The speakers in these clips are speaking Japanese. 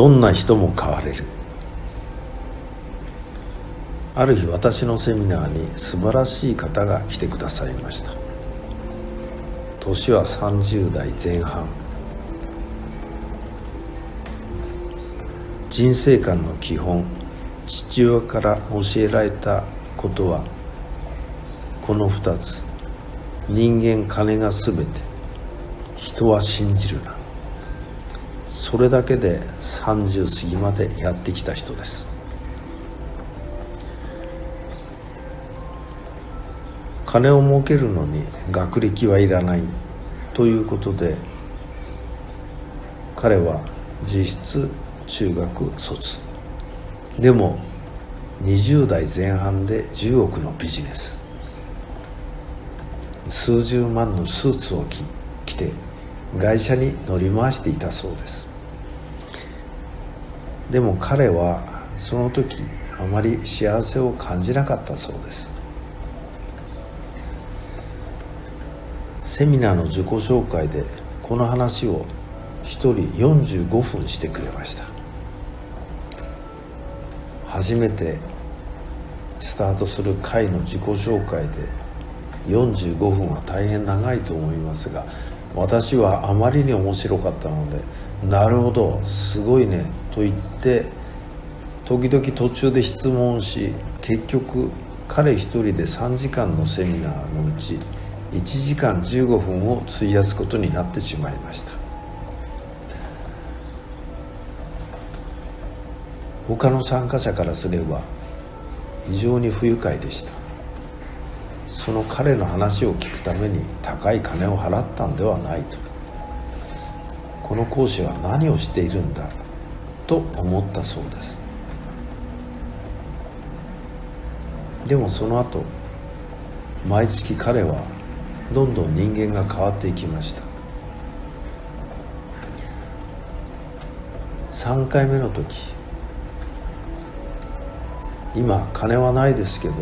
どんな人も変われる。ある日私のセミナーに素晴らしい方が来てくださいました。年は30代前半。人生観の基本父親から教えられたことはこの2つ。人間金が全て。人は信じるな。それだけで30過ぎまでやってきた人です。金を儲けるのに学歴はいらないということで彼は実質中学卒。でも20代前半で10億のビジネス。数十万のスーツを着て会社に乗り回していたそうです。でも彼はその時あまり幸せを感じなかったそうです。セミナーの自己紹介でこの話を1人45分してくれました。初めてスタートする回の自己紹介で45分は大変長いと思いますが私はあまりに面白かったのでなるほどすごいねと言って時々途中で質問し結局彼一人で3時間のセミナーのうち1時間15分を費やすことになってしまいました。他の参加者からすれば非常に不愉快でした。その彼の話を聞くために高い金を払ったんではないと。この講師は何をしているんだと思ったそうです。でもその後毎月彼はどんどん人間が変わっていきました。3回目の時今金はないですけど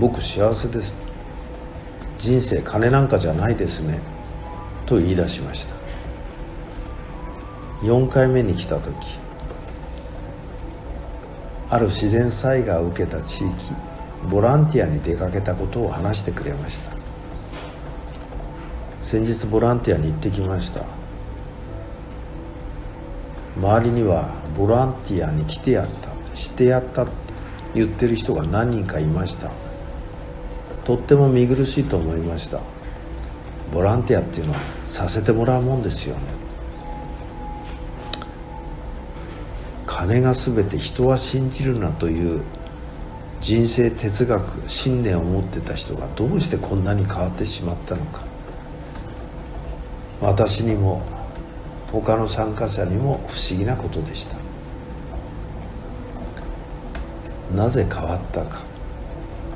僕幸せです。人生金なんかじゃないですね。と言い出しました。4回目に来た時ある自然災害を受けた地域ボランティアに出かけたことを話してくれました。先日ボランティアに行ってきました。周りにはボランティアに来てやったしてやったって言ってる人が何人かいました。とっても見苦しいと思いました。ボランティアっていうのはさせてもらうもんですよね。金が全て人は信じるなという人生哲学信念を持ってた人がどうしてこんなに変わってしまったのか。私にも他の参加者にも不思議なことでした。なぜ変わったか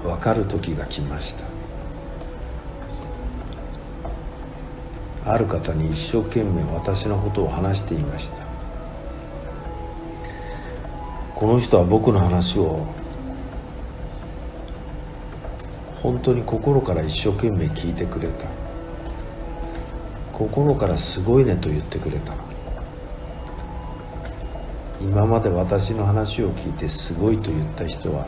分かる時が来ました。ある方に一生懸命私のことを話していました。この人は僕の話を本当に心から一生懸命聞いてくれた。心からすごいねと言ってくれた。今まで私の話を聞いてすごいと言った人は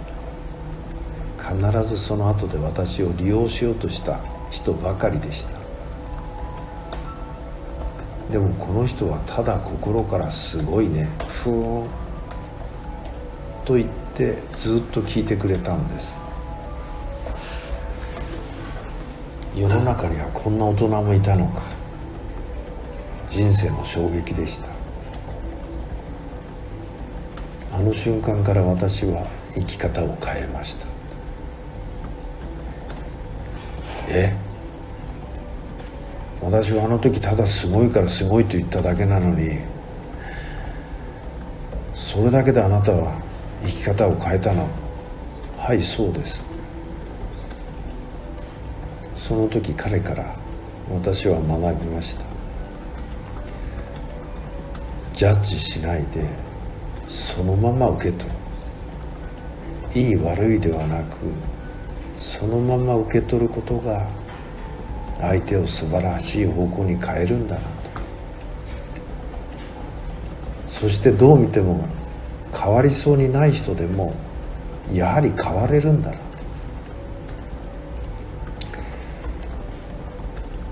必ずその後で私を利用しようとした人ばかりでした。でもこの人はただ心からすごいね。ふーん。と言ってずっと聞いてくれたんです。世の中にはこんな大人もいたのか。人生の衝撃でした。あの瞬間から私は生き方を変えました。え？私はあの時ただすごいからすごいと言っただけなのにそれだけであなたは生き方を変えたのはいそうです。その時彼から私は学びました。ジャッジしないでそのまま受け取る。いい悪いではなくそのまま受け取ることが相手を素晴らしい方向に変えるんだなと。そしてどう見ても変わりそうにない人でもやはり変われるんだな。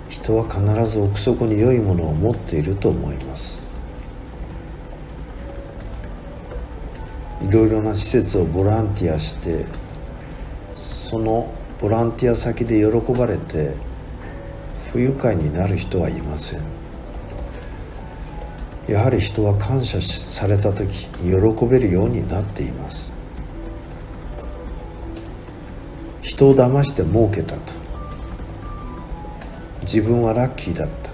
人は必ず奥底に良いものを持っていると思います。いろいろな施設をボランティアしてそのボランティア先で喜ばれて不愉快になる人はいません。やはり人は感謝された時喜べるようになっています。人を騙して儲けたと。自分はラッキーだった。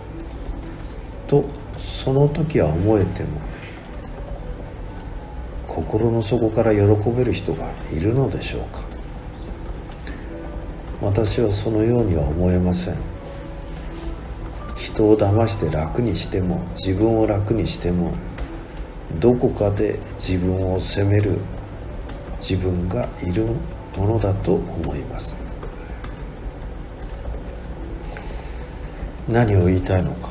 とその時は思えても心の底から喜べる人がいるのでしょうか。私はそのようには思えません。人を騙して楽にしても自分を楽にしてもどこかで自分を責める自分がいるものだと思います。何を言いたいのか。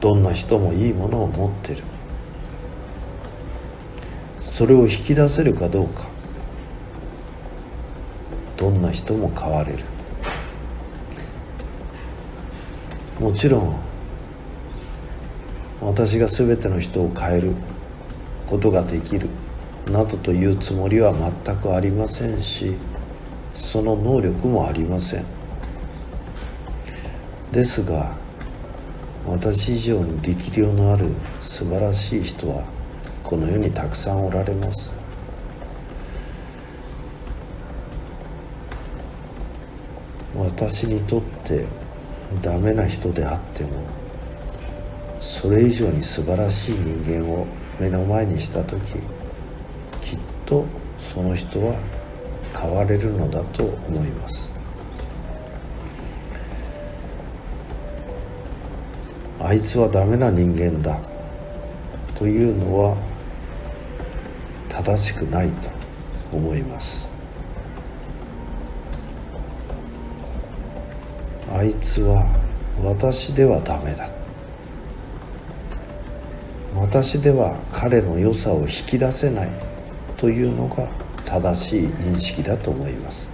どんな人もいいものを持ってる。それを引き出せるかどうか。どんな人も変われる。もちろん私が全ての人を変えることができるなどというつもりは全くありませんしその能力もありません。ですが私以上に力量のある素晴らしい人はこの世にたくさんおられます。私にとってダメな人であってもそれ以上に素晴らしい人間を目の前にした時きっとその人は変われるのだと思います。あいつはダメな人間だ。というのは正しくないと思います。あいつは私ではダメだ。私では彼の良さを引き出せないというのが正しい認識だと思います。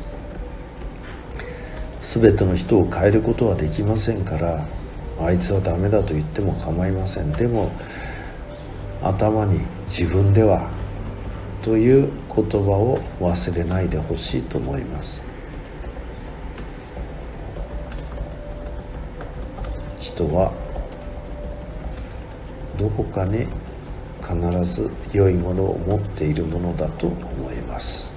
全ての人を変えることはできませんからあいつはダメだと言っても構いません。でも頭に自分ではという言葉を忘れないでほしいと思います。人はどこかに必ず良いものを持っているものだと思います。